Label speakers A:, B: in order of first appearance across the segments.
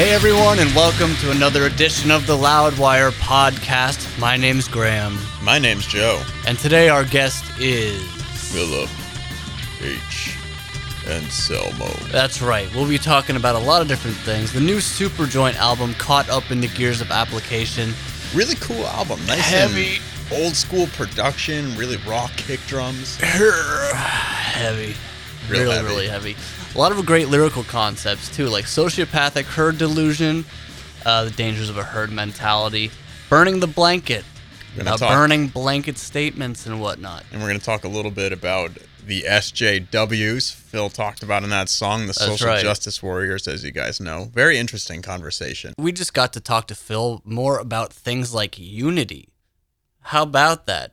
A: Hey everyone, and welcome to another edition of the Loudwire podcast. My name's Graham,
B: My name's Joe.
A: and today our guest is.
B: Philip H. Anselmo.
A: That's right, we'll be talking about a lot of different things. The new Superjoint album, Caught Up in the Gears of Application.
B: Really cool album. Nice
A: Heavy.
B: and old school production, really raw kick drums.
A: heavy.
B: Real
A: really,
B: heavy.
A: really heavy. A lot of great lyrical concepts, too, like sociopathic herd delusion, uh, the dangers of a herd mentality, burning the blanket, uh,
B: talk-
A: burning blanket statements and whatnot.
B: And we're going to talk a little bit about the SJWs. Phil talked about in that song, the Social
A: right.
B: Justice Warriors, as you guys know. Very interesting conversation.
A: We just got to talk to Phil more about things like unity. How about that?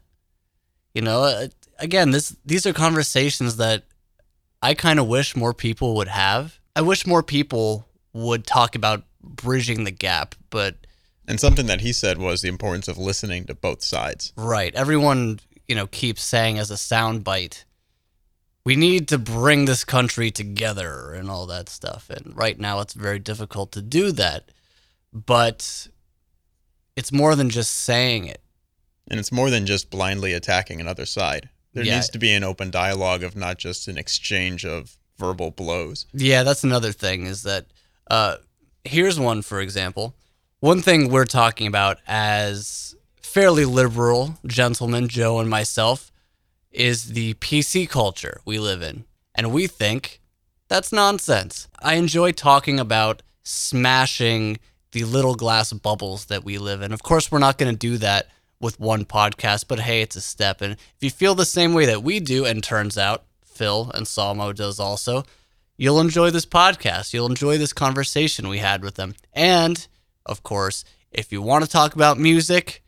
A: You know, uh, again, this these are conversations that I kind of wish more people would have. I wish more people would talk about bridging the gap, but
B: And something that he said was the importance of listening to both sides.
A: right, everyone, you know, keeps saying as a soundbite, we need to bring this country together and all that stuff. And right now it's very difficult to do that. But it's more than just saying it.
B: And it's more than just blindly attacking another side. There
A: Yeah.
B: needs to be an open dialogue of not just an exchange of verbal blows.
A: Yeah, that's another thing is that uh, here's one, for example. One thing we're talking about as fairly liberal gentlemen, Joe and myself, is the PC culture we live in. And we think that's nonsense. I enjoy talking about smashing the little glass bubbles that we live in. Of course, we're not going to do that with one podcast, but hey, it's a step. And if you feel the same way that we do, and turns out Phil Anselmo does also, you'll enjoy this podcast. You'll enjoy this conversation we had with them. And of course, if you want to talk about music,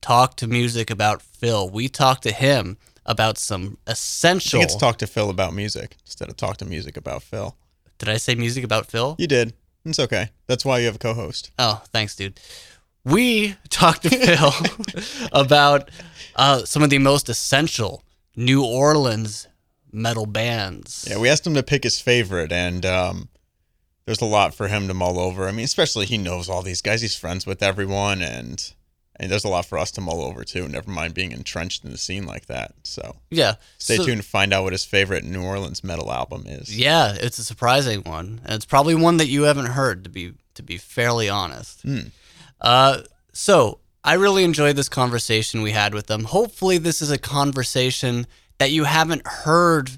A: talk to music about Phil. We talked to him about some
B: You
A: essential.
B: get to talk to Phil about music instead of talk to music about Phil.
A: Did I say music about Phil?
B: You did. It's okay. That's why you have a co-host.
A: Oh, thanks, dude. We talked to Phil about uh, some of the most essential New Orleans metal bands.
B: Yeah, we asked him to pick his favorite, and um, there's a lot for him to mull over. I mean, especially he knows all these guys. He's friends with everyone, and and there's a lot for us to mull over too. Never mind being entrenched in the scene like that. So
A: yeah.
B: stay
A: so-
B: tuned to find out what his favorite New Orleans metal album is.
A: Yeah, it's a surprising one, and it's probably one that you haven't heard. To be to be fairly honest.
B: Hmm.
A: Uh, so I really enjoyed this conversation we had with them. Hopefully, this is a conversation that you haven't heard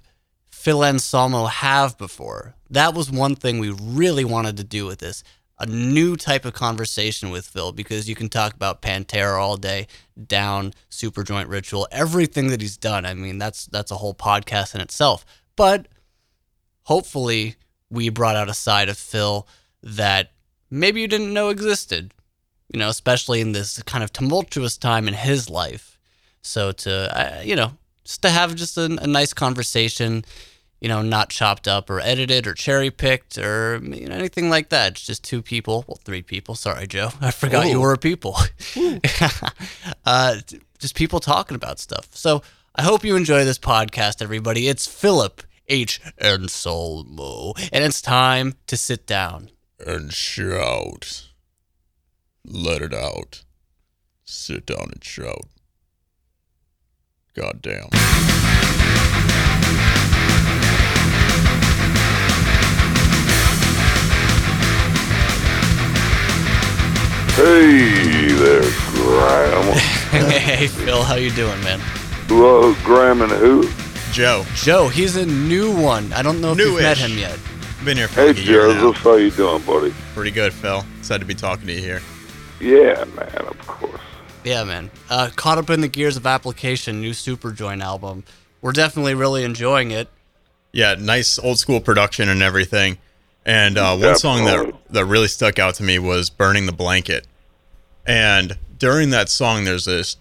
A: Phil Anselmo have before. That was one thing we really wanted to do with this. A new type of conversation with Phil because you can talk about Pantera all day, down, Superjoint Ritual, everything that he's done. I mean, that's that's a whole podcast in itself. But hopefully we brought out a side of Phil that maybe you didn't know existed. You know, especially in this kind of tumultuous time in his life. So to uh, you know, just to have just a, a nice conversation, you know, not chopped up or edited or cherry picked or you know, anything like that. It's just two people, well, three people. Sorry, Joe, I forgot you were a people. uh, just people talking about stuff. So I hope you enjoy this podcast, everybody. It's Philip H. Anselmo, and it's time to sit down.
B: And shout. Let it out. Sit down and shout. Goddamn.
C: Hey there, Graham.
A: hey, Phil, how you doing, man?
C: Hello, uh, Graham and who?
B: Joe,
A: Joe, he's a new one. I don't know if you've met him yet.
B: been here for
C: Hey,
B: like a year now.
C: Joseph. How you doing, buddy?
B: Pretty good, Phil. Excited to be talking to you here.
C: Yeah, man, of course.
A: Yeah, man. Uh, caught up in the gears of application, new Superjoint album. We're definitely really enjoying it.
B: Yeah, nice old school production and everything. And uh, one song that that really stuck out to me was "Burning the Blanket." And during that song, there's this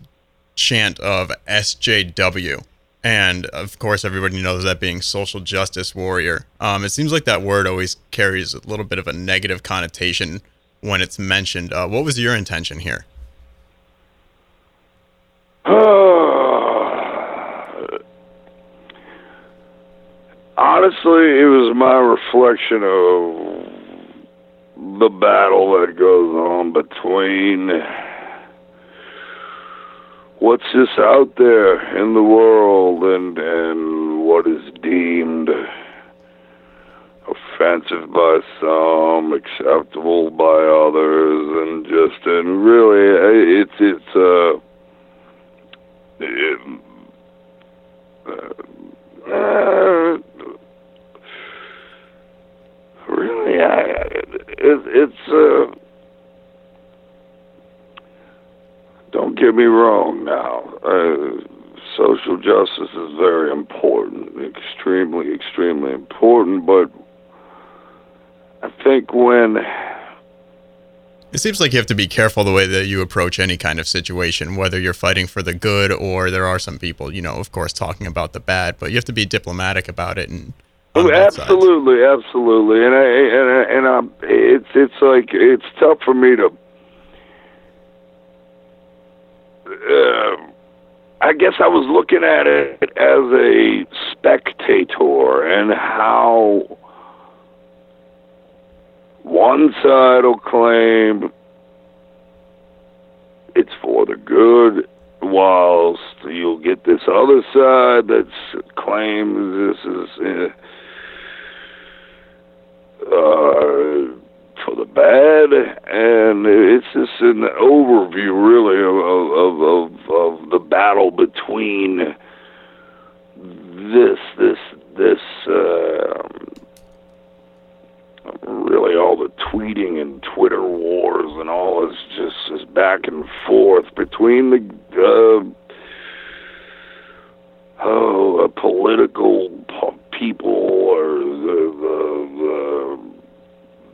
B: chant of SJW, and of course, everybody knows that being social justice warrior. Um, it seems like that word always carries a little bit of a negative connotation when it's mentioned. Uh, what was your intention here?
C: Honestly, it was my reflection of the battle that goes on between what's just out there in the world and and what is deemed offensive by some, acceptable by others, and just and really it's it's uh, it, uh, uh really I, it, it's uh don't get me wrong now. Uh, social justice is very important, extremely, extremely important, but I think when.
B: It seems like you have to be careful the way that you approach any kind of situation, whether you're fighting for the good or there are some people, you know, of course, talking about the bad, but you have to be diplomatic about it and.
C: Oh, absolutely, sides. absolutely, and I and I, and I, it's it's like it's tough for me to uh, I guess I was looking at it as a spectator and how one side will claim it's for the good, whilst you'll get this other side that claims this is uh, uh, for the bad, and it's just an overview, really, of of of, of the battle between this this this uh, really all the tweeting and Twitter wars and all this just this back and forth between the uh, oh political people or the, the,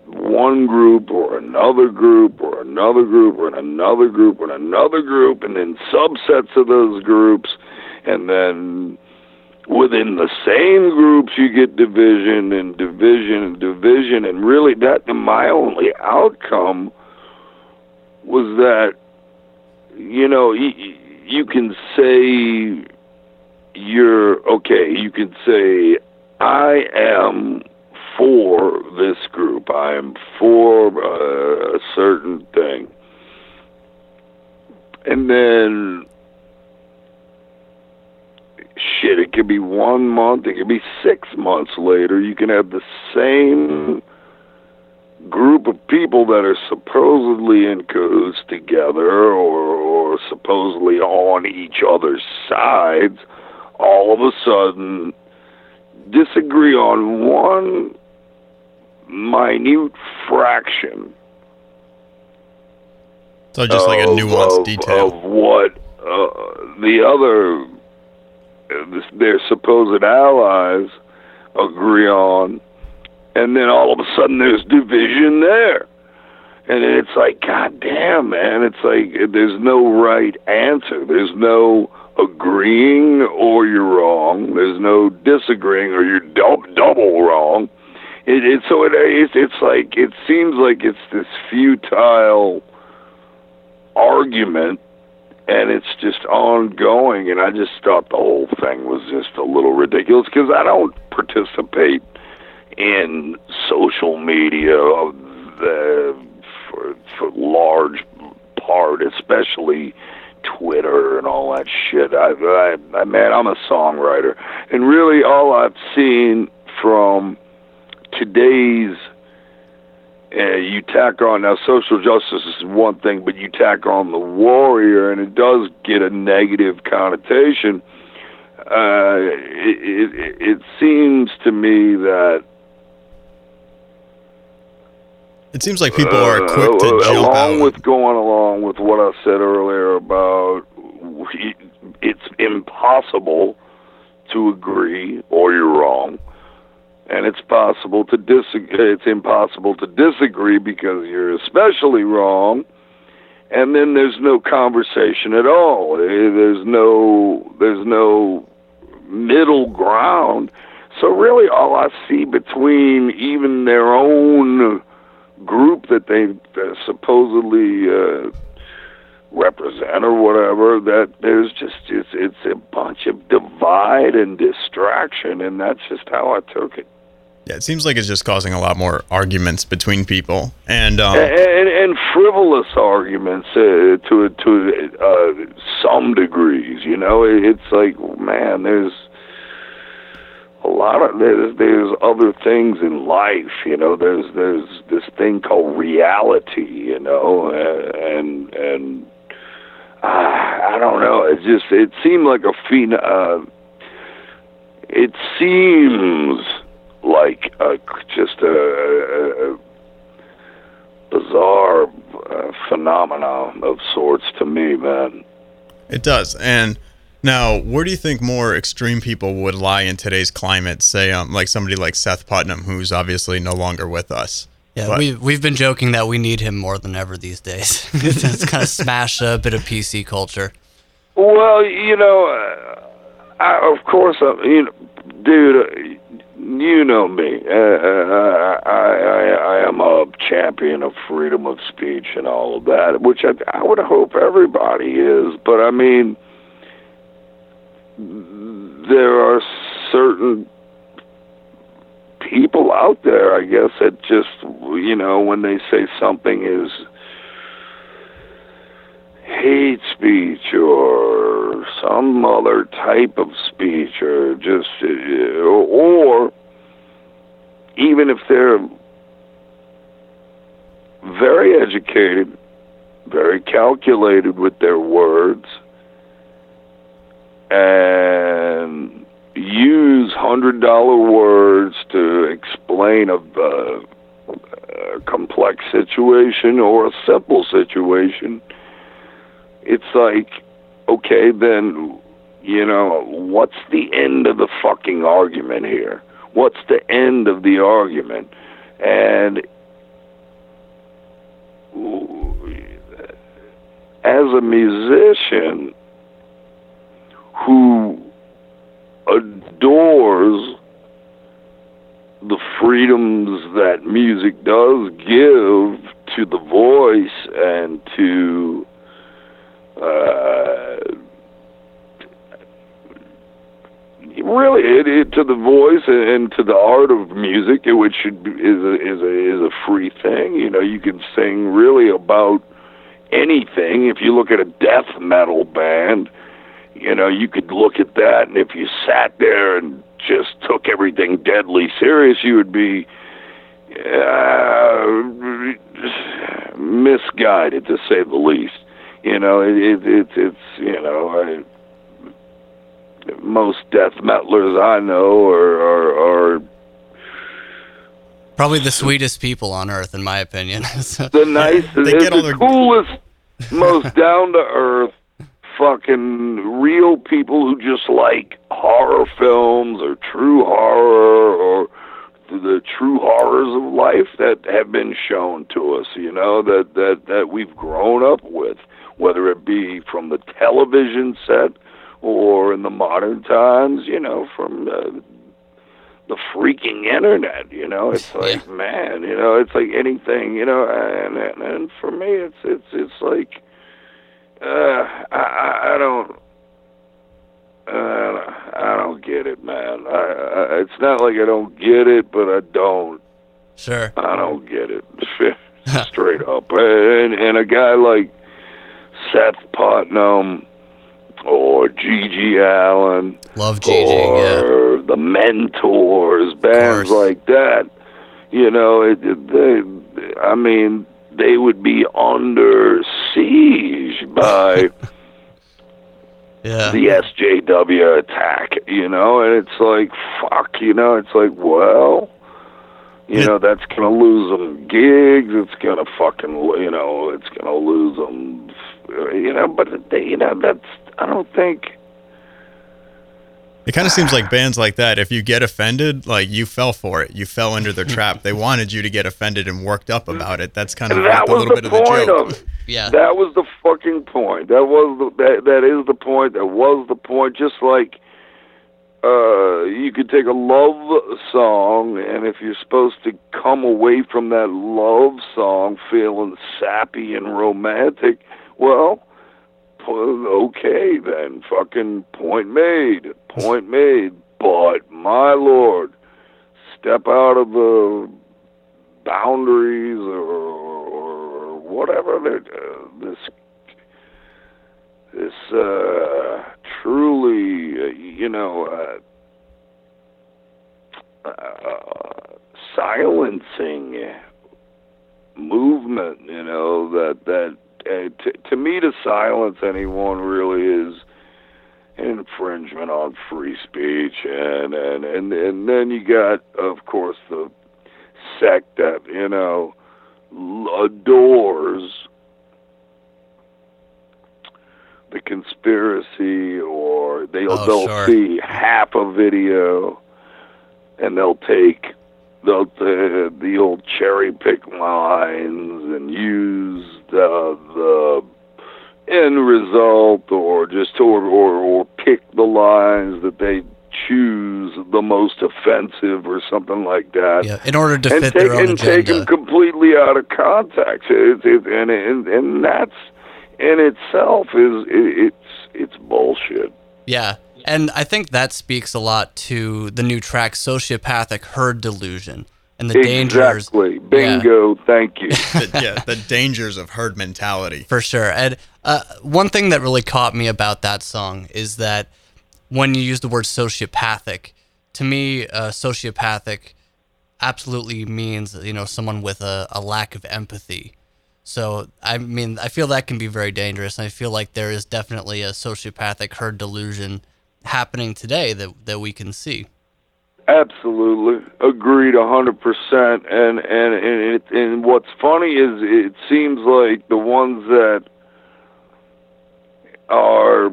C: the one group or another group or another group or another group or another group and then subsets of those groups and then within the same groups you get division and division and division and really that my only outcome was that you know you, you can say you're okay you can say i am for this group. I am for uh, a certain thing. And then, shit, it could be one month, it could be six months later. You can have the same group of people that are supposedly in cahoots together or, or supposedly on each other's sides all of a sudden disagree on one minute fraction.
B: So just like a nuanced
C: of,
B: detail
C: of what uh, the other their supposed allies agree on, and then all of a sudden there's division there. And it's like, God damn, man! It's like there's no right answer. There's no agreeing or you're wrong. There's no disagreeing or you're dub- double wrong it, it so it it's, it's like it seems like it's this futile argument and it's just ongoing and i just thought the whole thing was just a little ridiculous because i don't participate in social media of the, for for large part especially twitter and all that shit. I i, I man i'm a songwriter and really all i've seen from today's uh, you tack on now social justice is one thing, but you tack on the warrior, and it does get a negative connotation. Uh, it, it, it seems to me that
B: it seems like people are quick to uh, jump
C: along out. with going along with what I said earlier about it's impossible to agree or you're wrong and it's possible to disagree. It's impossible to disagree because you're especially wrong, and then there's no conversation at all. Eh, there's no there's no middle ground. So really, all I see between even their own group that they supposedly uh, represent or whatever that there's just it's it's a bunch of divide and distraction and that's just how I took it
B: Yeah, it seems like it's just causing a lot more arguments between people, and um,
C: and, and frivolous arguments uh, to to uh, some degrees. You know, it's like man, there's a lot of there's there's other things in life. You know, there's there's this thing called reality. You know, and and uh, I don't know. It just it seemed like a phen. Uh, it seems like a, just a, a bizarre uh, phenomenon of sorts to me, man.
B: It does. And now, where do you think more extreme people would lie in today's climate? Say, um, like somebody like Seth Putnam, who's obviously no longer with us.
A: Yeah, but, we we've been joking that we need him more than ever these days. it's kind of smash a bit of PC culture.
C: Well, you know, uh, I, of course, uh, you know, dude, you know me. Uh, uh, I, I, I am a champion of freedom of speech and all of that, which I, I would hope everybody is. But I mean, there are certain people out there, I guess, that just, you know, when they say something is hate speech or some other type of speech or just uh, or even if they're very educated very calculated with their words and use hundred dollar words to explain a, a, complex situation or a simple situation it's like, okay, then, you know, what's the end of the fucking argument here? What's the end of the argument? And as a musician who adores the freedoms that music does give to the voice and to uh, really it, it, to the voice and to the art of music, which should be, is a, is a is a free thing. You know, you can sing really about anything. If you look at a death metal band, you know, you could look at that, and if you sat there and just took everything deadly serious, you would be uh, misguided, to say the least you know, it, it, it's it's you know, I, most death metalers I know are, are, are
A: probably the sweetest people on earth, in my opinion.
C: the nicest, the their- coolest, most down to earth, fucking real people who just like horror films or true horror or the true horrors of life that have been shown to us, you know, that that that we've grown up with whether it be from the television set or in the modern times, you know, from the, the freaking internet. You know, it's like yeah. man, you know, it's like anything, you know, and and, and for me, it's it's it's like uh, I I don't. Uh, I don't get it, man. I, I, it's not like I don't get it, but I don't.
A: Sure.
C: I don't get it. Straight up. And and a guy like Seth Putnam or GG Allin.
A: Love GG, or
C: yeah. the Mentors, bands like that. You know, it, it, they, I mean, they would be under siege by
A: yeah.
C: the SJW attack, you know, and it's like, fuck, you know, it's like, well, you know, that's going to lose them gigs. It's going to fucking, you know, it's going to lose them you know, but they, you know, that's I don't think.
B: It kind of seems like bands like that, if you get offended, like you fell for it. You fell under their trap. They wanted you to get offended and worked up about it. That's kind of
C: that
B: like a little
C: the
B: bit of the joke.
C: Of
A: yeah.
C: That was the fucking point. That was the, that that is the point. That was the point. Just like uh, you could take a love song, and if you're supposed to come away from that love song feeling sappy and romantic, well, okay then, fucking point made, point made. But my lord, step out of the boundaries or, or whatever. Uh, this this uh, truly, uh, you know, uh, uh, silencing movement. You know that that uh, t- to me to silence anyone really is infringement on free speech and and and and then you got of course the sect that you know adores the conspiracy or they
A: Oh,
C: they'll
A: sure.
C: see half a video and they'll take the the, the old cherry pick lines and use the the end result or just or or, or pick the lines that they choose the most offensive or something like that
A: Yeah, in order to
C: and
A: fit
C: take
A: their own
C: and take them completely out of context. It, it, and, and and that's in itself is it, it's it's bullshit.
A: Yeah. And I think that speaks a lot to the new track Sociopathic Herd Delusion and the dangers
C: Exactly. Bingo. Thank you.
B: The, yeah, the dangers of herd mentality.
A: for sure. And uh, one thing that really caught me about that song is that when you use the word sociopathic, to me, uh, sociopathic absolutely means you know someone with a, a lack of empathy. So I mean, I feel that can be very dangerous. And I feel like there is definitely a sociopathic herd delusion happening today that that we can see.
C: Absolutely agreed, a hundred percent. And and and it, and what's funny is it seems like the ones that are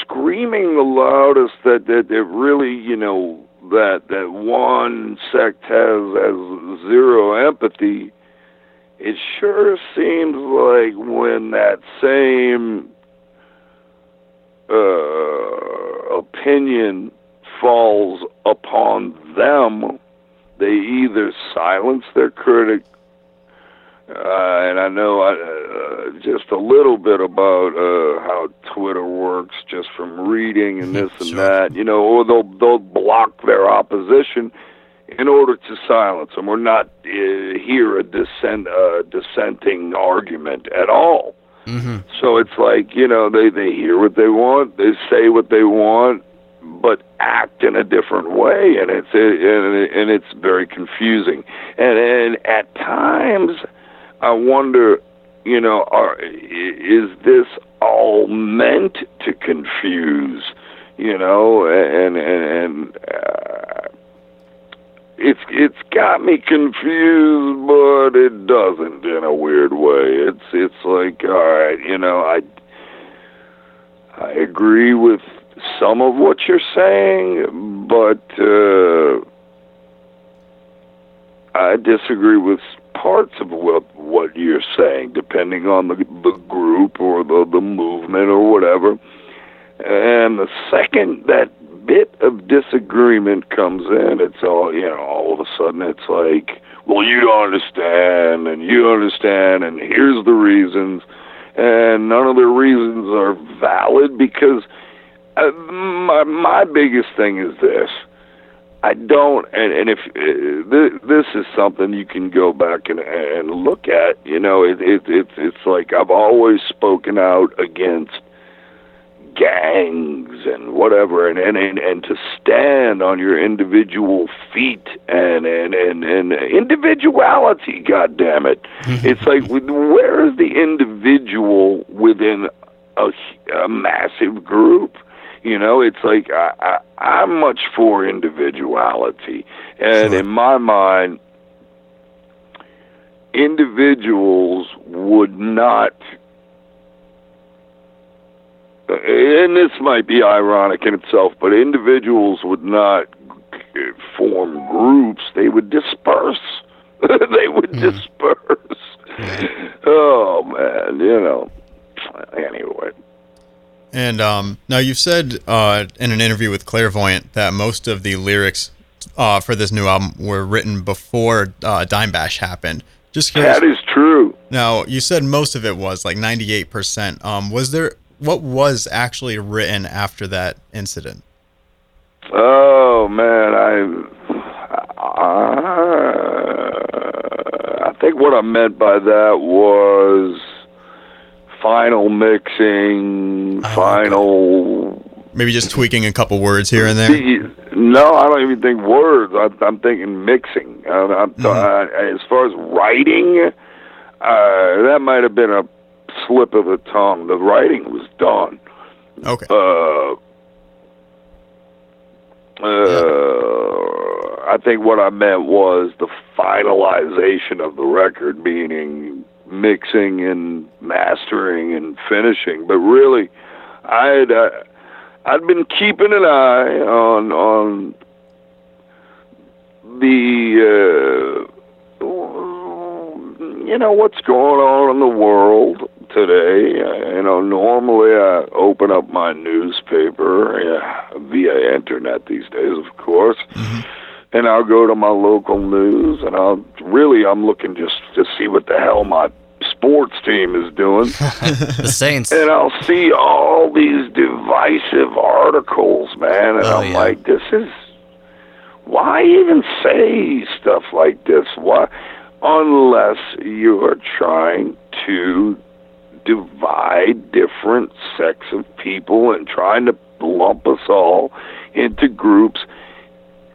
C: screaming the loudest that that that really you know that that one sect has has zero empathy. It sure seems like when that same uh, opinion falls upon them, they either silence their critic, uh, and I know uh, just a little bit about uh, how Twitter works, just from reading and this and
A: Sure.
C: that, you know, or they'll they'll block their opposition in order to silence them or not uh, hear a dissent, uh, dissenting argument at all.
A: Hmm
C: So it's like you know they they hear what they want, they say what they want, but act in a different way, and it's and, and it's very confusing. And and at times, I wonder, you know, are is this all meant to confuse? You know, and and and. Uh, it's it's got me confused, but it doesn't in a weird way. It's it's like all right, you know, I I agree with some of what you're saying, but uh, I disagree with parts of what what you're saying, depending on the the group or the the movement or whatever. And the second that bit of disagreement comes in, it's all you know. All of a sudden, it's like, well, you don't understand, and you understand, and here's the reasons, and none of the reasons are valid because uh, my my biggest thing is this. I don't, and, and if uh, th- this is something you can go back and and look at, you know, it, it it's it's like I've always spoken out against gangs and whatever and and and, and to stand on your individual feet and and and, and individuality god damn it it's like where is the individual within a, a massive group? You know it's like i, I i'm much for individuality. And
A: Sure.
C: in my mind individuals would not and this might be ironic in itself, but individuals would not form groups; they would disperse. they would disperse. Oh man, you know. Anyway,
B: And um, now you've said uh, in an interview with CLRVYNT that most of the lyrics uh, for this new album were written before uh, Dimebash happened. Just curious.
C: that is true.
B: Now you said most of it was like ninety-eight percent. Um, was there what was actually written after that incident?
C: Oh man, I, I, I think what I meant by that was final mixing,
A: Oh, okay.
C: final.
B: Maybe just tweaking a couple words here and there.
C: No, I don't even think words. I, I'm thinking mixing. I, I'm, I, as far as writing, uh, that might have been a slip of the tongue. The writing was done.
B: Okay.
C: Uh, uh, I think what I meant was the finalization of the record, meaning mixing and mastering and finishing. But really, I'd uh, I'd been keeping an eye on on the uh, you know what's going on in the world today. Uh, you know, normally I open up my newspaper uh, via internet these days, of course, and I'll go to my local news, and I'll really I'm looking just to see what the hell my sports team is doing.
A: The Saints.
C: and I'll see all these divisive articles, man, and
A: Oh,
C: I'm
A: yeah.
C: like, this is why even say stuff like this? Why, unless you are trying to divide different sects of people and trying to lump us all into groups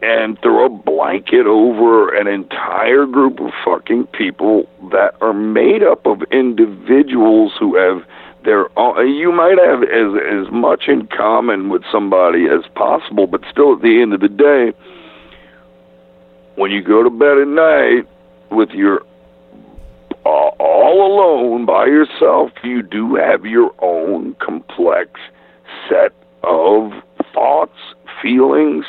C: and throw a blanket over an entire group of fucking people that are made up of individuals who have their own, you might have as as much in common with somebody as possible but still at the end of the day when you go to bed at night with your uh, all alone by yourself you do have your own complex set of thoughts feelings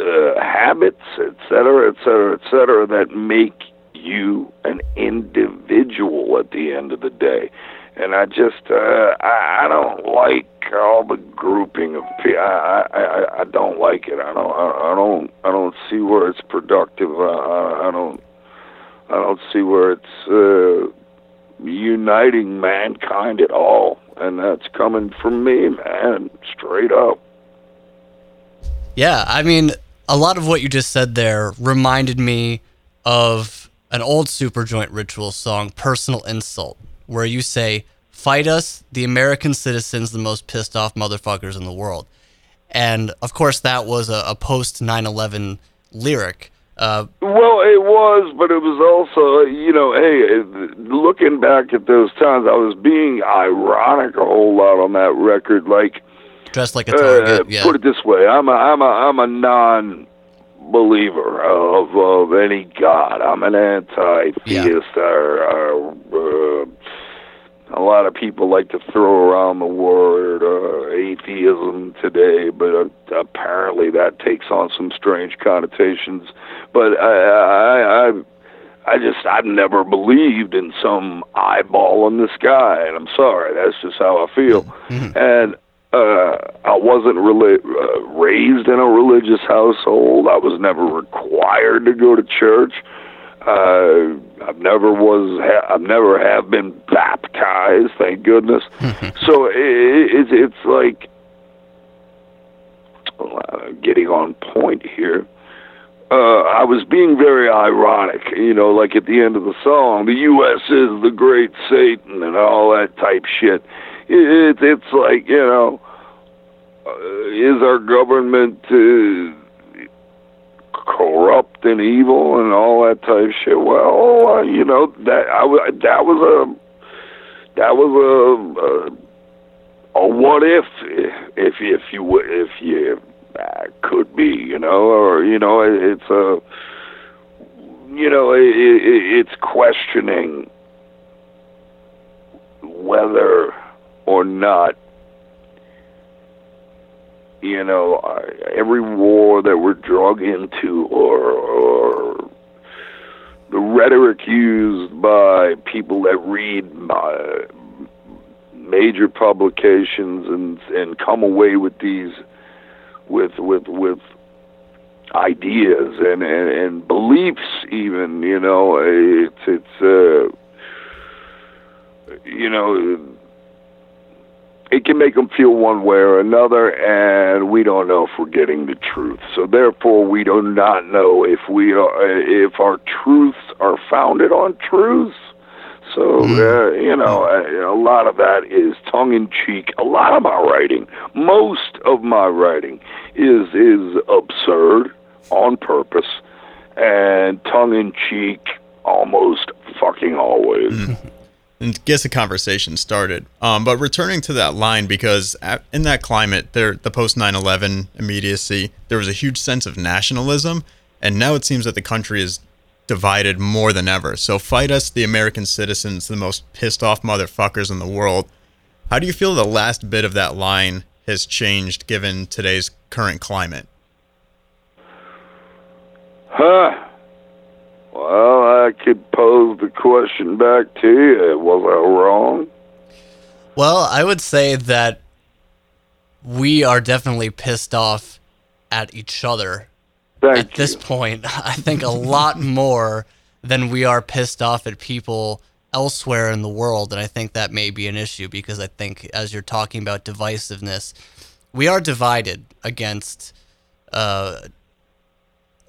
C: uh, habits, et cetera, et cetera, et cetera, that make you an individual at the end of the day. And I just, uh, I, I don't like all the grouping of people. I, I, I, I don't like it. I don't, I, I don't, I don't see where it's productive. I, I, I don't, I don't see where it's uh, uniting mankind at all. And that's coming from me, man, straight up.
A: Yeah, I mean, a lot of what you just said there reminded me of an old Superjoint ritual song, Personal Insult, where you say, Fight us, the American citizens, the most pissed off motherfuckers in the world. And of course, that was a, a post 9 11 lyric. Uh,
C: Well, it was, but it was also, you know, hey, uh, looking back at those times, I was being ironic a whole lot on that record. Like,
A: dressed like a
C: uh,
A: target. yeah.
C: put it this way, I'm a, I'm a, I'm a non-believer of of any god. I'm an anti-theist. Or, or, uh, a lot of people like to throw around the word uh, atheism today, but uh, apparently that takes on some strange connotations. But I, I, I, I just I've never believed in some eyeball in the sky, and I'm sorry, that's just how I feel. And uh, I wasn't really uh, raised in a religious household. I was never required to go to church. Uh, I've never was. Ha- I've never have been baptized. Thank goodness. so it, it's it's like uh, getting on point here. Uh, I was being very ironic, you know, like at the end of the song, the U.S. is the great Satan and all that type shit. It, it's like, you know, uh, is our government uh, corrupt and evil and all that type shit? Well, uh, you know, that I, that was a that was a, a, a what if if if you if you uh, could be, you know, or you know, it, it's a you know, it, it, it's questioning whether or not you know every war that we're drug into or or the rhetoric used by people that read major publications and and come away with these with with with ideas and and, and beliefs even you know it's it's uh you know it can make them feel one way or another, and we don't know if we're getting the truth. So therefore, we do not know if we are if our truths are founded on truths. So uh, you know, a, a lot of that is tongue in cheek. A lot of my writing, most of my writing, is is absurd on purpose and tongue in cheek almost fucking always.
B: and gets the conversation started. Um, but returning to that line, because at, in that climate, there the post 9/11 immediacy, there was a huge sense of nationalism, and now it seems that the country is divided more than ever. So fight us, the American citizens, the most pissed off motherfuckers in the world. How do you feel the last bit of that line has changed given today's current climate?
C: Huh. Well, I could pose the question back to you. Was I wrong?
A: Well, I would say that we are definitely pissed off at each other
C: Thank
A: at
C: you.
A: this point. I think a lot more than we are pissed off at people elsewhere in the world. And I think that may be an issue because I think, as you're talking about divisiveness, we are divided against uh,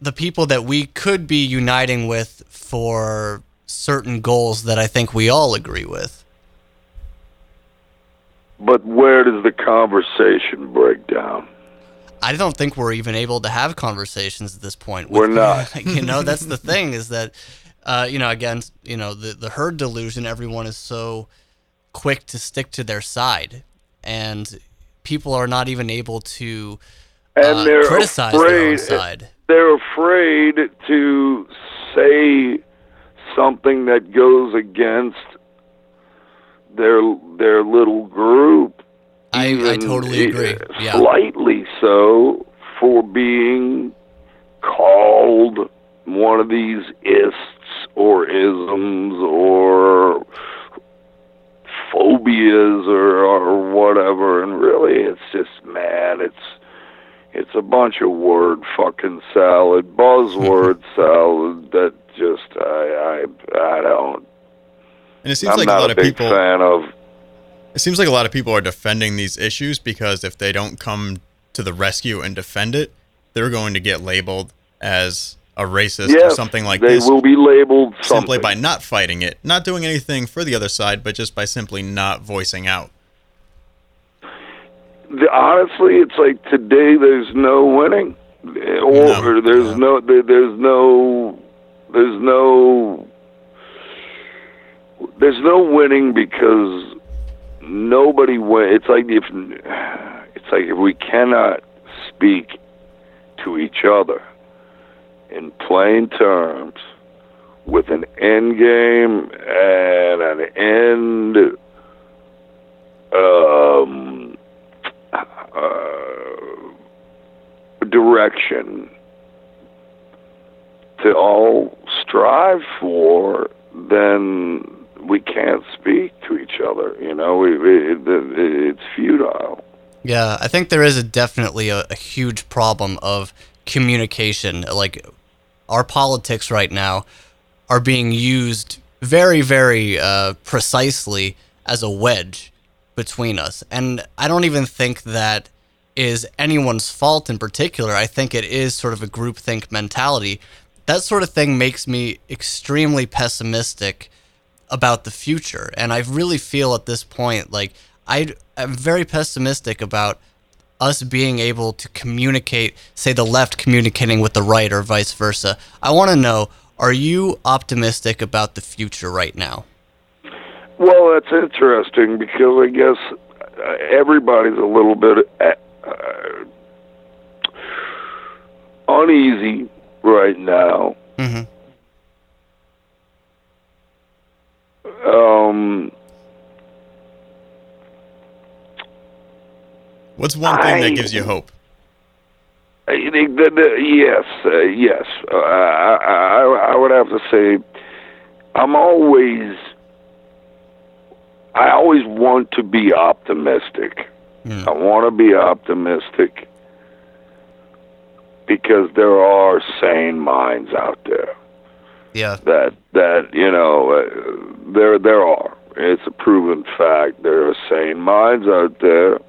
A: the people that we could be uniting with for certain goals that I think we all agree with.
C: But where does the conversation break down?
A: I don't think we're even able to have conversations at this point.
C: We're not.
A: you know, that's the thing is that, uh, you know, again, you know, the the herd delusion. Everyone is so quick to stick to their side, and people are not even able to
C: And
A: uh,
C: they're
A: criticize their
C: afraid.
A: side.
C: They're afraid to say something that goes against their their little group.
A: I, I totally agree.
C: uh,
A: Yeah.
C: Slightly so for being called one of these ists or isms or phobias or, or whatever and really it's just mad it's it's a bunch of word fucking salad buzzword salad that just i i i don't
B: And it seems
C: i'm
B: like
C: not
B: a lot
C: a
B: of
C: big
B: people.
C: fan of
B: It seems like a lot of people are defending these issues because if they don't come to the rescue and defend it, they're going to get labeled as a racist or something like
C: they
B: this They
C: will be labeled
B: simply
C: something.
B: by not fighting it, not doing anything for the other side, but just by simply not voicing out.
C: The, honestly, it's like today there's no winning, or
B: No.
C: there's no there, there's no there's no there's no winning because nobody win. It's like if it's like if we cannot speak to each other in plain terms with an end game and an end um, uh, direction to all strive for, then we can't speak to each other. You know, we, we, it, it's futile.
A: Yeah, I think there is a definitely a, a huge problem of communication. Like our politics right now are being used very, very uh, precisely as a wedge between us, and I don't even think that is anyone's fault in particular. I think it is sort of a groupthink mentality. That sort of thing makes me extremely pessimistic about the future. And I really feel at this point like I am very pessimistic about us being able to communicate, say the left communicating with the right or vice versa. I want to know are you optimistic about the future right now?
C: Well, that's interesting because I guess uh, everybody's a little bit uh, uh, uneasy right now.
A: Mhm.
C: Um,
B: What's one thing
C: I-
B: that gives you hope?
C: I uh, yes, uh, yes. Uh, I, I, I would have to say, I'm always, I always want to be optimistic.
A: Hmm.
C: I want to be optimistic because there are sane minds out there.
A: Yeah.
C: that that you know uh, there there are It's a proven fact. There are sane minds out there,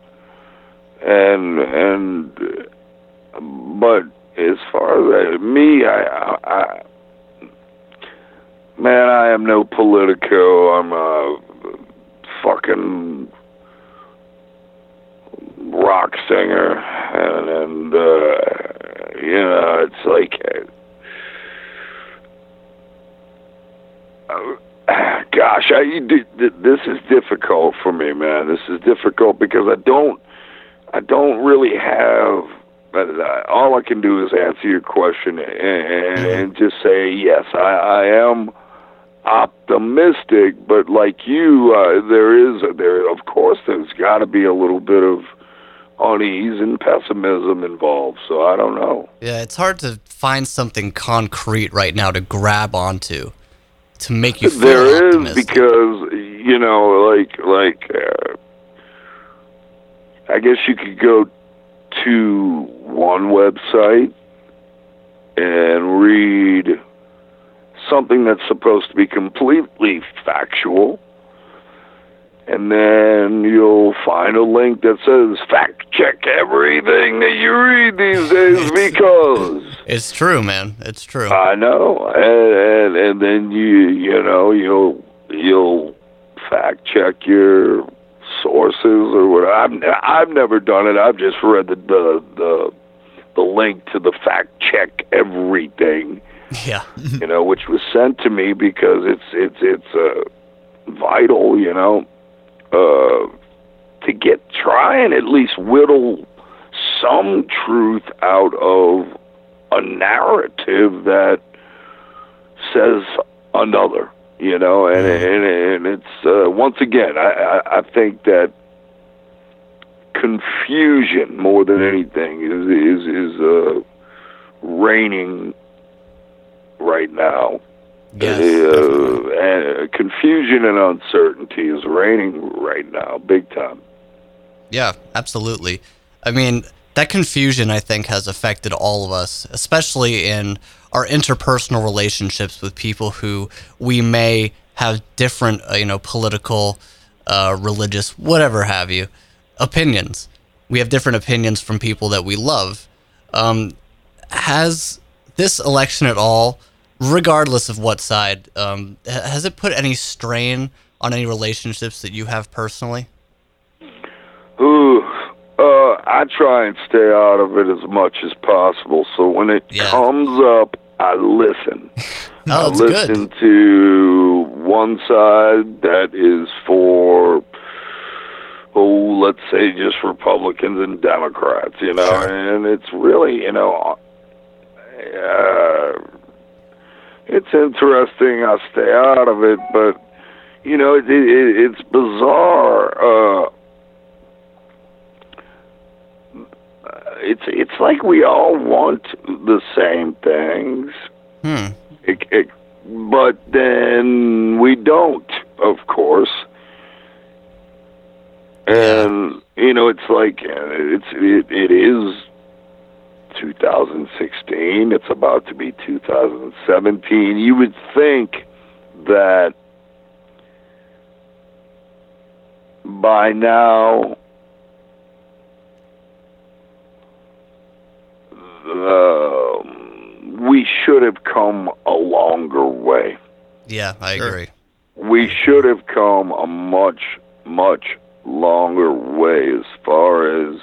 C: and and but as far as me, I, I, I man, I am no politico. I'm a fucking rock singer, and and uh, you know, it's like. Uh, gosh, I this is difficult for me, man. This is difficult because I don't, I don't really have. All I can do is answer your question and, and, and just say yes. I, I am optimistic, but like you, uh, there is there. Of course, there's got to be a little bit of unease and pessimism involved. So I don't know.
A: Yeah, it's hard to find something concrete right now to grab onto to make you feel
C: there
A: optimistic.
C: is because you know, like like uh, I guess you could go to one website and read something that's supposed to be completely factual and then you'll find a link that says fact check everything that you read these days because.
A: It's true man. It's true.
C: I know. And, and and then you you know you'll you'll fact check your sources or what. I've i've never done it. I've just read the the the, the link to the fact check everything
A: yeah.
C: You know which was sent to me because it's it's it's uh vital you know uh, to get try and at least whittle some truth out of a narrative that says another, you know, and and, and it's uh, once again, I, I I think that confusion more than anything is is is uh, reigning right now
A: yes,
C: uh, and confusion and uncertainty is reigning right now, big time.
A: Yeah, absolutely. I mean, that confusion I think has affected all of us, especially in our interpersonal relationships with people who we may have different, uh, you know, political, uh, religious, whatever have you, opinions. We have different opinions from people that we love. Um, has this election at all? Regardless of what side, um, has it put any strain on any relationships that you have personally?
C: Ooh, uh, I try and stay out of it as much as possible. So when it
A: Yeah.
C: comes up, I listen.
A: Oh,
C: I listen
A: good.
C: to one side that is for, oh, let's say just Republicans and Democrats, you know,
A: Sure.
C: and it's really, you know, uh, interesting. I stay out of it, but you know, it, it, it's bizarre. Uh, it's it's like we all want the same things,
A: Hmm.
C: it, it, but then we don't, of course. And you know, it's like uh, it's it, it is 2016. It's about to be 2017. You would think that by now um, we should have come a longer way.
A: Yeah, I
B: Sure.
A: agree.
C: We should have come a much, much longer way as far as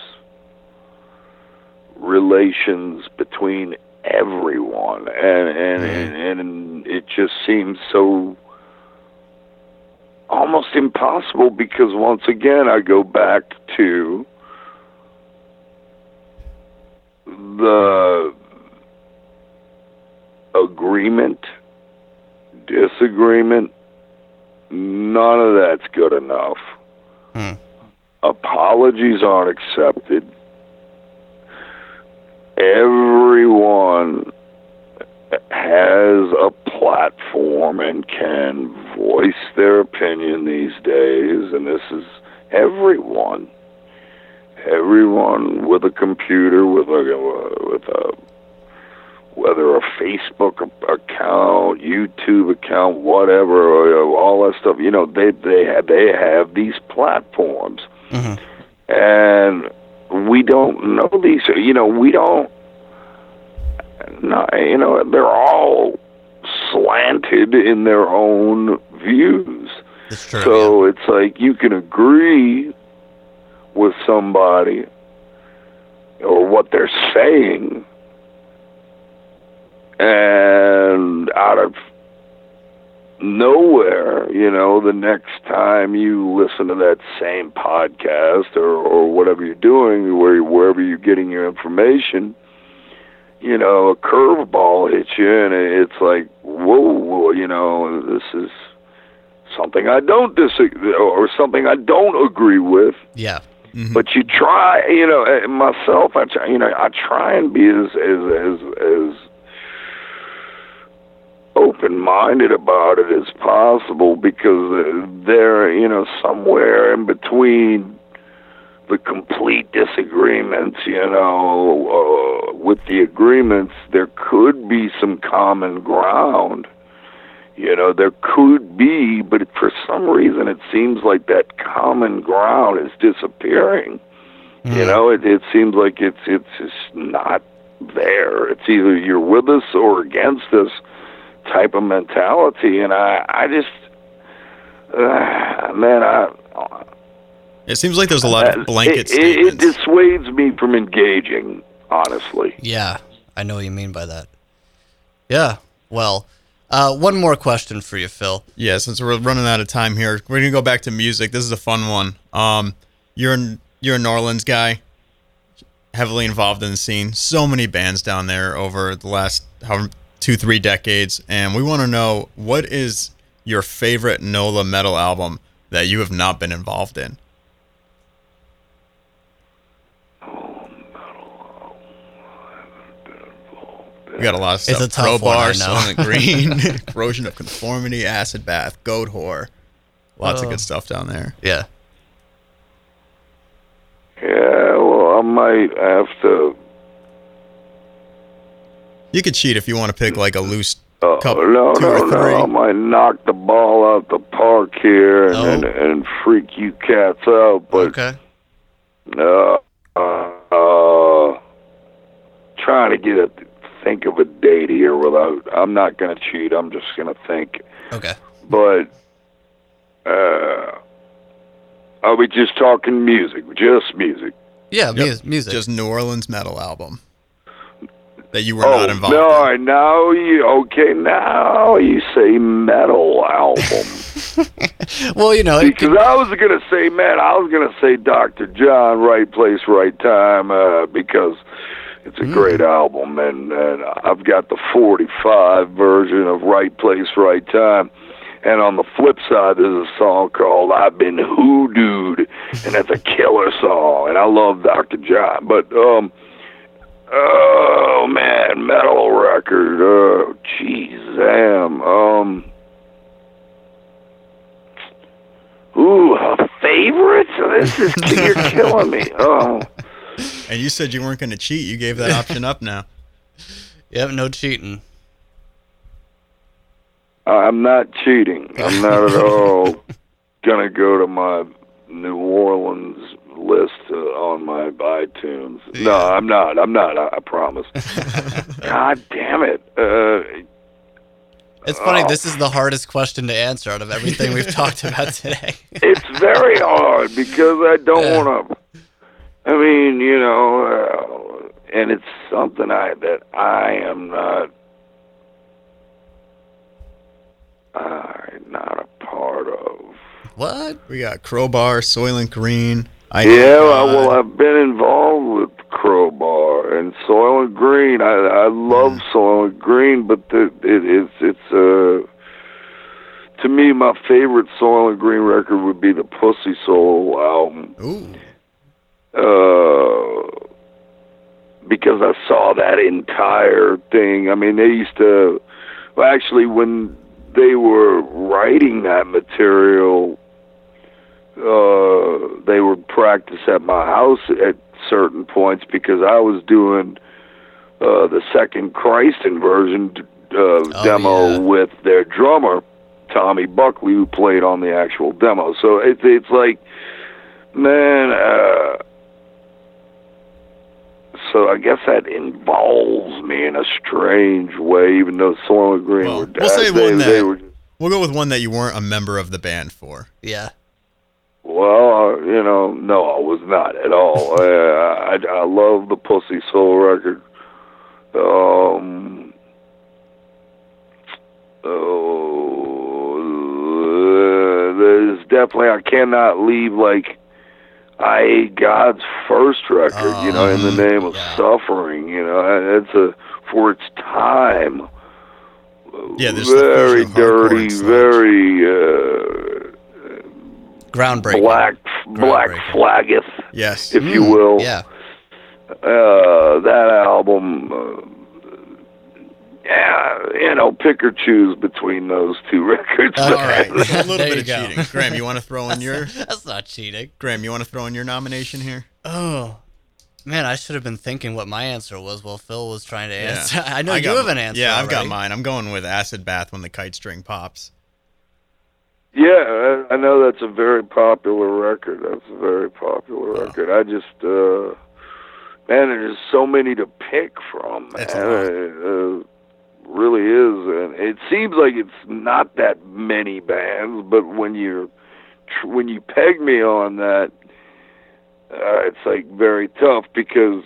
C: relations between everyone, and and and, and it just seems so almost impossible because once again I go back to the agreement, disagreement, none of that's good enough.
A: Hmm.
C: Apologies aren't accepted. Everyone has a platform and can voice their opinion these days, and this is everyone. Everyone with a computer, with a with a whether a Facebook account, YouTube account, whatever, all that stuff. You know, they they have they have these platforms,
A: Mhm.
C: and we don't know these. You know, we don't. No, you know, they're all slanted in their own views.
A: It's true.
C: So it's like you can agree with somebody or what they're saying, and out of nowhere, you know, the next time you listen to that same podcast or, or whatever you're doing, where wherever you're getting your information, you know, a curveball hits you, and it's like, whoa, whoa, you know, this is something I don't disagree or something I don't agree with.
A: yeah. Mm-hmm.
C: But you try, you know, myself. I try, you know, I try and be as as as as open minded about it as possible because they're, you know, somewhere in between the complete disagreements, you know, uh, with the agreements, there could be some common ground. You know, there could be, but for some reason it seems like that common ground is disappearing. You know, it it seems like it's it's just not there. It's either you're with us or against us type of mentality, and I I just uh, man I
B: It seems like there's a lot of blanket
C: it, it, it dissuades me from engaging. Honestly,
A: Yeah, I know what you mean by that. Yeah. Well, uh, one more question for you, Phil.
B: Yeah, since we're running out of time here, we're gonna go back to music. This is a fun one. Um, you're an, you're a New Orleans guy, heavily involved in the scene. So many bands down there over the last however two three decades, and we want to know what is your favorite NOLA metal album that you have not been involved in. We got a lot of stuff.
A: It's
B: stuff.
A: a tough one, I
B: Crowbar,
A: know.
B: Soylent Green, Corrosion of Conformity, Acid Bath, Goatwhore. Lots of
A: Oh.
B: good stuff down there.
A: Yeah.
C: yeah. Well, I might have to.
B: You could cheat if you want to pick like a loose
C: Uh,
B: couple,
C: no,
B: two
C: no,
B: or three.
C: no. I might knock the ball out the park here and
A: Oh.
C: and, and freak you cats out, but
A: okay.
C: uh, uh, uh, trying to get a think of a date here without. I'm not gonna cheat. I'm just gonna think.
A: Okay.
C: But uh, are we just talking music? Just music?
A: Yeah,
B: Yep.
A: mu- music.
B: Just New Orleans metal album that you were
C: oh
B: not involved
C: no!
B: in.
C: all right, Now you okay? Now you say metal album.
A: well, you know,
C: Because
A: could,
C: I was gonna say, man, I was gonna say Dr. John, right place, right time, uh, because it's a great album, and, and I've got the 45 version of Right Place, Right Time. And on the flip side, there's a song called "I've Been Hoodooed," and that's a killer song, and I love Dr. John. But um, oh man, metal record, oh jeez, damn, um. Ooh, a favorite? This is you're killing me. Oh,
B: And you said you weren't going to cheat. You gave that option up now.
A: yep, no cheating.
C: I'm not cheating. I'm not at all gonna go to my New Orleans list uh, on my iTunes. No, I'm not. I'm not. I, I promise. God damn it. Uh,
A: It's funny.
C: Oh.
A: This is the hardest question to answer out of everything we've talked about today.
C: it's very hard because I don't
A: Yeah.
C: want to. I mean, you know, uh, and it's something I that I am not. I'm not a part of.
A: what?
B: We got Crowbar, Soylent Green. I
C: Yeah, well, well, I've been involved with Crowbar and Soylent Green. I I love Soylent Green, but the, it, it's it's uh to me my favorite Soylent Green record would be the Pussy Soul album.
B: Ooh.
C: Uh, because I saw that entire thing. I mean, they used to. Well, actually, when they were writing that material, uh, they would practice at my house at certain points because I was doing uh, the second Christ Inversion uh,
A: Oh,
C: demo
A: yeah.
C: with their drummer Tommy Buckley, who played on the actual demo. So it's it's like, man. Uh, so I guess that involves me in a strange way, even though Soylent Green
B: Well,
C: were
B: we'll say
C: they,
B: one that-
C: were
B: We'll go with one that you weren't a member of the band for.
A: Yeah.
C: Well, uh, you know, no, I was not at all. uh, I I love the Pussy Soul record. Um. Oh, there's definitely I cannot leave like Eyehategod's first record. you know, in the name of
A: yeah.
C: suffering. You know, it's a for its time.
B: Yeah, this
C: very
B: fusion of hardcore
C: dirty, very. Uh,
A: Groundbreaking.
C: black black
A: Groundbreaking.
C: flaggeth,
B: Yes.
C: if you will.
A: Mm, Yeah.
C: Uh, that album. Uh, yeah, you know, pick or choose between those two records.
A: Okay.
B: All right. A little
A: There
B: bit of
A: go.
B: cheating. Graham, you want to throw in your
A: That's not cheating.
B: Graham, you want to throw in your nomination here?
A: Oh. Man, I should have been thinking what my answer was while Phil was trying to answer. I know you
B: got
A: have an answer.
B: Yeah, I've got mine. I'm going with Acid Bath when the kite string pops.
C: Yeah, I, I know that's a very popular record. That's a very popular record. I just, uh, man, there's so many to pick from. Man.
B: It's.
C: It, uh, really is, and it seems like it's not that many bands, but when you're tr- when you peg me on that, uh, it's like very tough because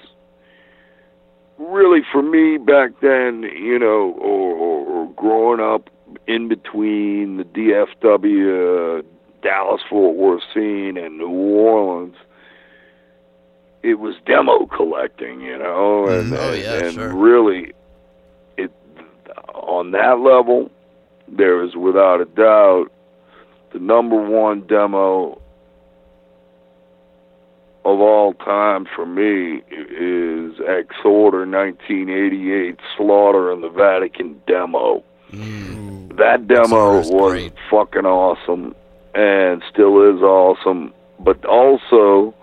C: really for me back then, you know, or, or, or growing up in between the DFW, Dallas Fort Worth scene and New Orleans, it was demo collecting, you know, mm-hmm. and,
A: Oh, yeah,
C: and
A: sure.
C: really, it on that level, there is without a doubt the number one demo of all time for me is Exhorder 1988 Slaughter in the Vatican demo.
A: Mm.
C: That demo was
A: great.
C: fucking awesome and still is awesome, but also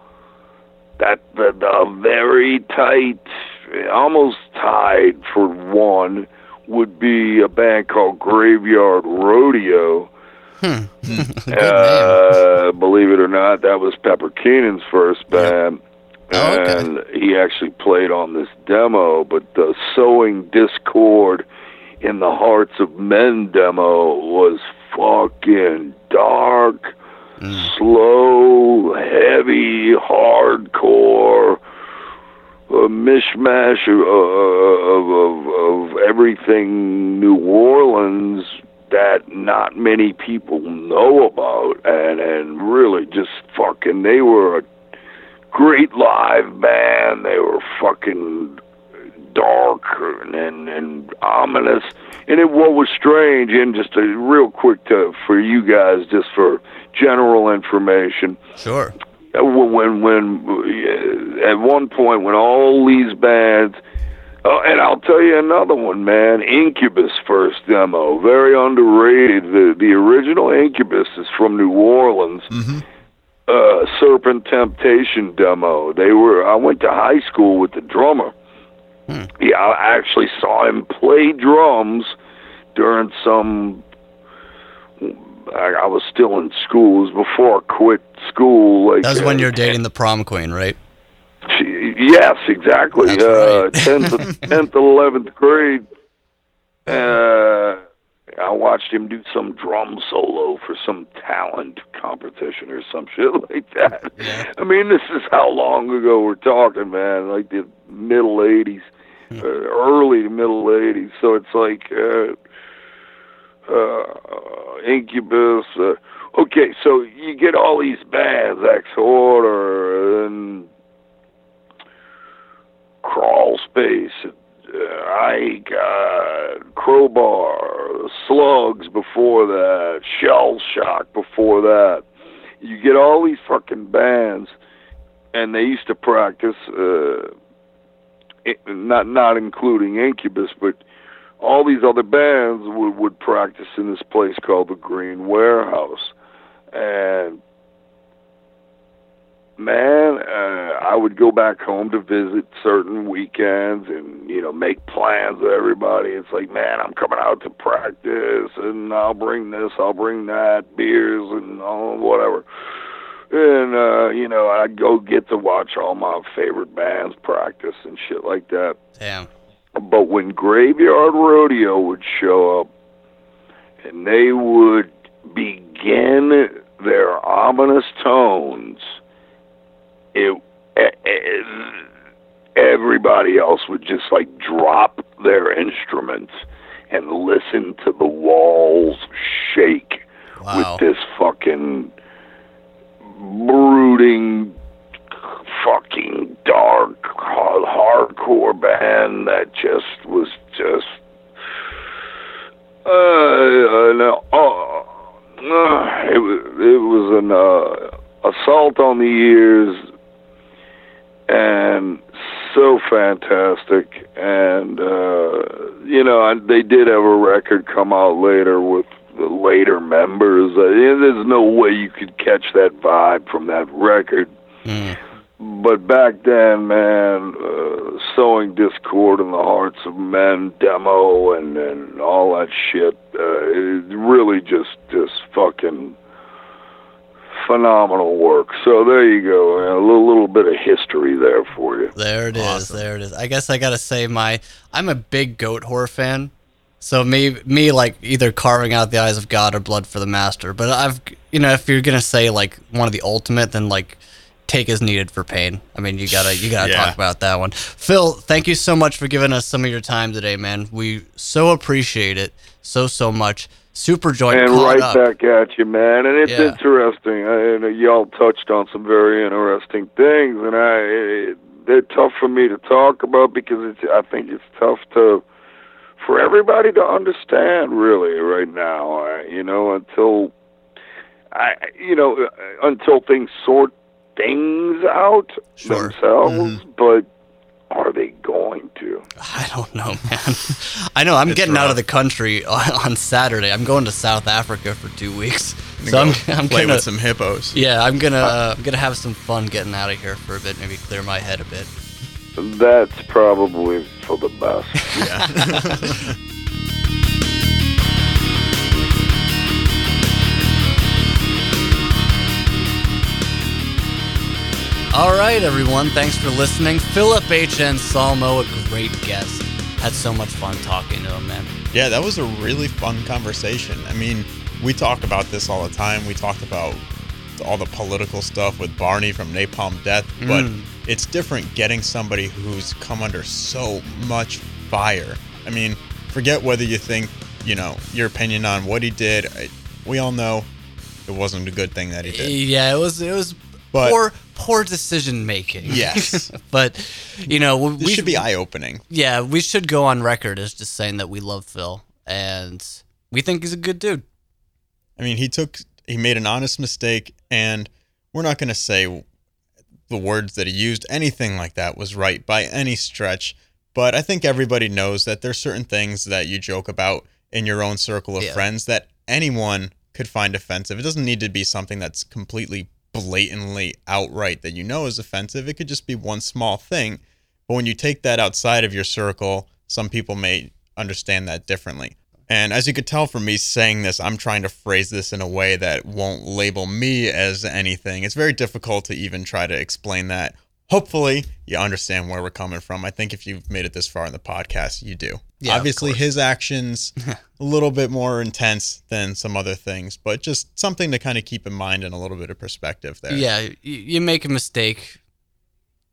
C: that the, the very tight, almost tied for one would be a band called Graveyard Rodeo.
A: Hmm. Good name.
C: Uh, believe it or not, that was Pepper Keenan's first band.
A: Oh, okay.
C: And he actually played on this demo, but the Sowing Discord in the Hearts of Men demo was fucking dark,
A: Mm.
C: slow, heavy, hardcore, a mishmash of, of, of, of everything New Orleans that not many people know about, and and really just fucking they were a great live band. They were fucking dark and and, ominous. And it, what was strange, and just a real quick to for you guys, just for general information,
A: Sure.
C: uh, when when uh, at one point when all these bands oh, and I'll tell you another one, man. Incubus first demo, very underrated. The the original Incubus is from New Orleans.
B: Mm-hmm.
C: Uh, Serpent Temptation demo. They were. I went to high school with the drummer.
A: Hmm.
C: Yeah, I actually saw him play drums during some. I, I was still in school. It was before I quit school. Like
A: That was when
C: uh,
A: you're dating the prom queen, right?
C: Yes, exactly.
A: That's
C: uh,
A: right.
C: tenth, tenth, eleventh grade. Uh, I watched him do some drum solo for some talent competition or some shit like that.
A: Yeah.
C: I mean, this is how long ago we're talking, man. Like the middle '80s,
A: Hmm.
C: uh, early to middle '80s. So it's like uh, uh, Incubus. Uh, okay, so you get all these bands, X Order and Crawl Space, uh, Ike, uh, Crowbar, Slugs before that, Shell Shock before that. You get all these fucking bands, and they used to practice, uh, not not including Incubus, but all these other bands would would practice in this place called the Green Warehouse, and man, uh, I would go back home to visit certain weekends and you know make plans with everybody. It's like, man, I'm coming out to practice, and I'll bring this, I'll bring that, beers and all whatever. And uh, you know, I'd go get to watch all my favorite bands practice and shit like that.
A: Damn.
C: But when Graveyard Rodeo would show up, and they would begin their ominous tones, it, it, everybody else would just like drop their instruments and listen to the walls shake
A: Wow.
C: with this fucking brooding fucking dark hardcore band that just was just uh, uh no, uh, uh, it was it was an uh, assault on the ears and so fantastic. And uh you know I, they did have a record come out later with the later members. Uh, there's no way you could catch that vibe from that record.
A: Mm.
C: but back then, man, uh, sowing discord in the hearts of men, demo, and and all that shit, uh, it really just just fucking phenomenal work. So there you go, a little little bit of history there for you.
A: There it is.
B: Awesome.
A: There it is. I guess I gotta say my I'm a big Goatwhore fan. So me me like either carving out the eyes of God or blood for the master. But I've you know if you're gonna say like one of the ultimate, then like take is needed for pain. I mean you gotta you gotta
B: Yeah.
A: talk about that one. Phil, thank you so much for giving us some of your time today, man. We so appreciate it so so much. Super joint
C: And right
A: up.
C: back at you, man. And it's
A: Yeah.
C: interesting. I, and y'all touched on some very interesting things, and I they're tough for me to talk about because it's. I think it's tough to for everybody to understand, really, right now. Uh, you know, until I, you know, uh, until things sort things out
A: Sure.
C: themselves, but. Are they going to?
A: I don't know, man. I know I'm
B: It's
A: getting out of the country on, on Saturday. I'm going to South Africa for two weeks. So I'm,
B: Go
A: I'm
B: play
A: gonna,
B: with some hippos.
A: yeah, I'm gonna uh, I'm gonna have some fun getting out of here for a bit. Maybe clear my head a bit.
C: That's probably for the best.
B: Yeah.
A: All right, everyone. Thanks for listening. Philip H. Anselmo, a great guest. Had so much fun talking to him, man.
B: Yeah, that was a really fun conversation. I mean, we talk about this all the time. We talked about all the political stuff with Barney from Napalm Death, but
A: Mm.
B: it's different getting somebody who's come under so much fire. I mean, forget whether you think, you know, your opinion on what he did. We all know it wasn't a good thing that he did.
A: Yeah, it was it was
B: But-
A: poor poor decision making.
B: Yes.
A: but you know
B: This
A: we
B: should be eye opening.
A: yeah we should go on record as just saying that we love Phil and we think he's a good dude.
B: I mean, he took he made an honest mistake, and we're not going to say the words that he used, anything like that, was right by any stretch. But I think everybody knows that there's certain things that you joke about in your own circle of
A: Yeah.
B: friends that anyone could find offensive. It doesn't need to be something that's completely blatantly outright that you know is offensive. It could just be one small thing. But when you take that outside of your circle, some people may understand that differently. And as you could tell from me saying this, I'm trying to phrase this in a way that won't label me as anything. It's very difficult to even try to explain that. Hopefully, you understand where we're coming from. I think if you've made it this far in the podcast, you do.
A: Yeah,
B: Obviously, his actions a little bit more intense than some other things, but just something to kind of keep in mind and a little bit of perspective there.
A: Yeah, you, make a mistake,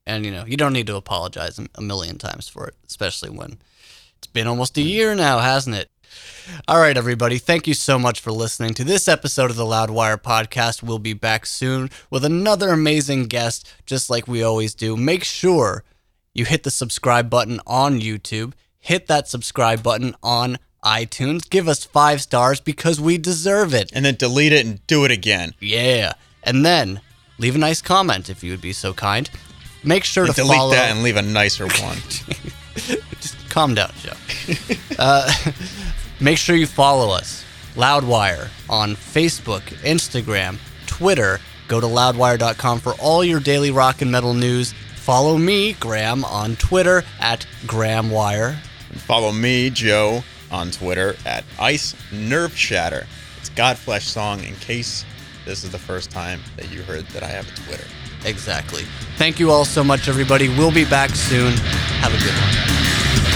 A: and you know you don't need to apologize a- a million times for it, especially when it's been almost a hmm. year now, hasn't it? All right, everybody. Thank you so much for listening to this episode of the Loudwire podcast. We'll be back soon with another amazing guest, just like we always do. Make sure you hit the subscribe button on YouTube, hit that subscribe button on iTunes, give us five stars because we deserve it.
B: And then delete it and do it again.
A: Yeah. And then leave a nice comment if you would be so kind. Make sure
B: And
A: to
B: delete
A: follow.
B: that and leave a nicer one.
A: Just calm down, Joe. uh, make sure you follow us, Loudwire, on Facebook, Instagram, Twitter, Go to loudwire.com for all your daily rock and metal news. Follow me, Graham, on Twitter at GrahamWire.
B: Follow me, Joe, on Twitter at Ice Nerveshatter. It's Godflesh song in case this is the first time that you heard that I have a Twitter.
A: Exactly. Thank you all so much, everybody. We'll be back soon. Have a good one.